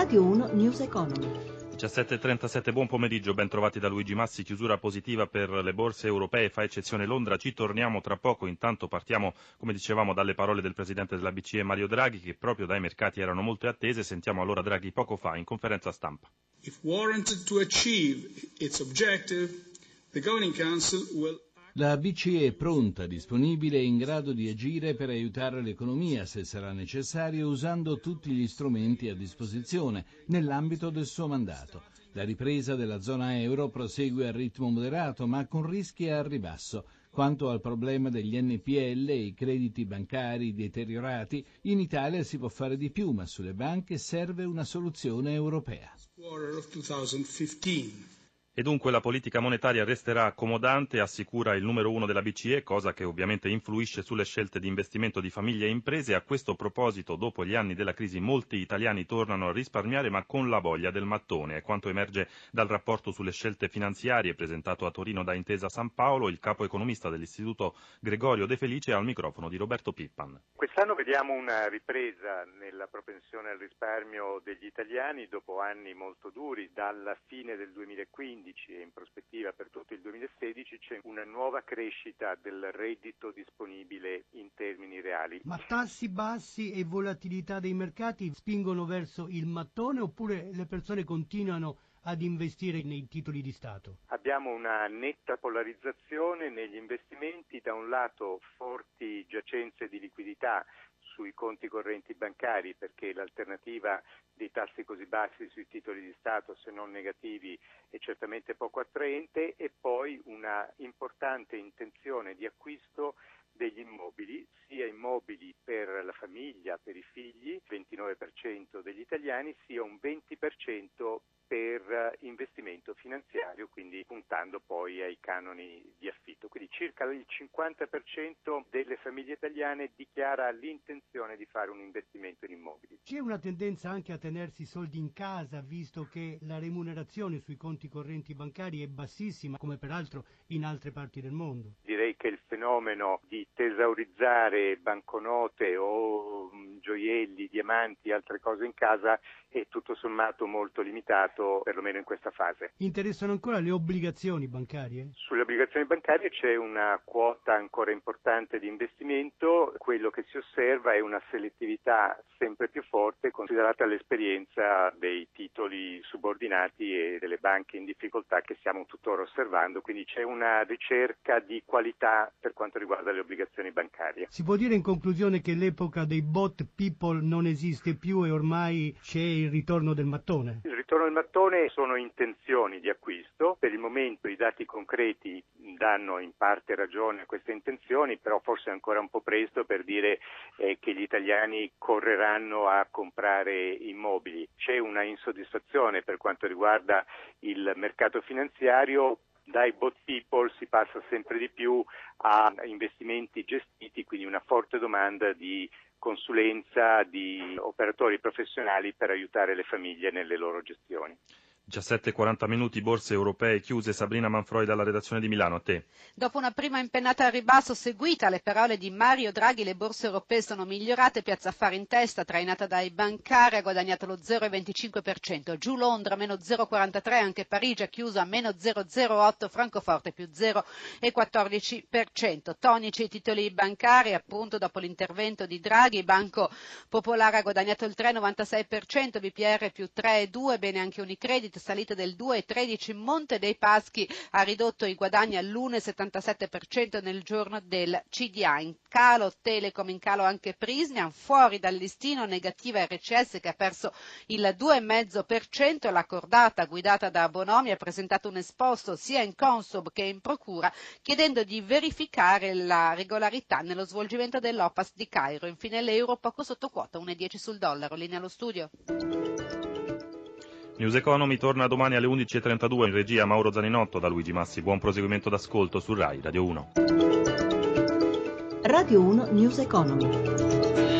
Radio 1 News Economy. 17.37, buon pomeriggio, ben trovati da Luigi Massi, chiusura positiva per le borse europee, fa eccezione Londra, ci torniamo tra poco, intanto partiamo, come dicevamo, dalle parole del Presidente della BCE Mario Draghi, che proprio dai mercati erano molto attese, sentiamo allora Draghi poco fa in conferenza stampa. If warranted to achieve its objective, the Governing Council will la BCE è pronta, disponibile e in grado di agire per aiutare l'economia se sarà necessario usando tutti gli strumenti a disposizione nell'ambito del suo mandato. La ripresa della zona euro prosegue a ritmo moderato ma con rischi a ribasso. Quanto al problema degli NPL e i crediti bancari deteriorati, in Italia si può fare di più, ma sulle banche serve una soluzione europea. E dunque la politica monetaria resterà accomodante, assicura il numero uno della BCE, cosa che ovviamente influisce sulle scelte di investimento di famiglie e imprese. A questo proposito, dopo gli anni della crisi, molti italiani tornano a risparmiare, ma con la voglia del mattone. È quanto emerge dal rapporto sulle scelte finanziarie presentato a Torino da Intesa San Paolo, il capo economista dell'Istituto Gregorio De Felice al microfono di Roberto Pippan. Quest'anno vediamo una ripresa nella propensione al risparmio degli italiani dopo anni molto duri, dalla fine del 2015 2015 e in prospettiva per tutto il 2016 c'è una nuova crescita del reddito disponibile in termini reali. Ma tassi bassi e volatilità dei mercati spingono verso il mattone oppure le persone continuano ad investire nei titoli di Stato? Abbiamo una netta polarizzazione negli investimenti, da un lato forti giacenze di liquidità sui conti correnti bancari perché l'alternativa dei tassi così bassi sui titoli di Stato, se non negativi, è certamente poco attraente e poi una importante intenzione di acquisto degli immobili, sia immobili per la famiglia, per i figli, 29% degli italiani, sia un 20% per investimento finanziario, quindi puntando poi ai canoni di affitto. Quindi circa il 50% delle famiglie italiane dichiara l'intenzione di fare un investimento in immobili. C'è una tendenza anche a tenersi i soldi in casa, visto che la remunerazione sui conti correnti bancari è bassissima, come peraltro in altre parti del mondo. Direi che il fenomeno di tesaurizzare banconote o gioielli, diamanti, altre cose in casa è tutto sommato molto limitato, perlomeno in questa fase. Interessano ancora le obbligazioni bancarie? Sulle obbligazioni bancarie c'è una quota ancora importante di investimento, quello che si osserva è una selettività sempre più forte considerata l'esperienza dei titoli subordinati e delle banche in difficoltà che stiamo tuttora osservando, quindi c'è una ricerca di qualità per quanto riguarda le obbligazioni bancarie. Si può dire in conclusione che l'epoca dei bot people non esiste più e ormai c'è il ritorno del mattone? Il ritorno del mattone sono intenzioni di acquisto, per il momento i dati concreti danno in parte ragione a queste intenzioni, però forse è ancora un po' presto per dire eh, che gli italiani correranno a comprare immobili. C'è una insoddisfazione per quanto riguarda il mercato finanziario dai bot people si passa sempre di più a investimenti gestiti, quindi una forte domanda di consulenza di operatori professionali per aiutare le famiglie nelle loro gestioni. 17.40 minuti, borse europee chiuse. Sabrina Manfroi dalla redazione di Milano, a te. Dopo una prima impennata al ribasso seguita alle parole di Mario Draghi, le borse europee sono migliorate. Piazza Affari in testa, trainata dai bancari, ha guadagnato lo 0,25%. Giù Londra, meno 0,43%, anche Parigi ha chiuso a meno 0,08%, Francoforte più 0,14%. Tonici i titoli bancari, appunto dopo l'intervento di Draghi, Banco Popolare ha guadagnato il 3,96%, BPR più 3,2%, bene anche Unicredit salite del 2,13, Monte dei Paschi ha ridotto i guadagni all'1,77% nel giorno del CDA. In calo Telecom, in calo anche Prismian, fuori dal listino negativa RCS che ha perso il 2,5%. La cordata guidata da Bonomi ha presentato un esposto sia in Consob che in Procura chiedendo di verificare la regolarità nello svolgimento dell'OPAS di Cairo. Infine l'euro poco sotto quota, 1,10 sul dollaro. Linea allo studio. News Economy torna domani alle 11.32 in regia Mauro Zaninotto da Luigi Massi. Buon proseguimento d'ascolto su RAI Radio 1. Radio 1 News Economy.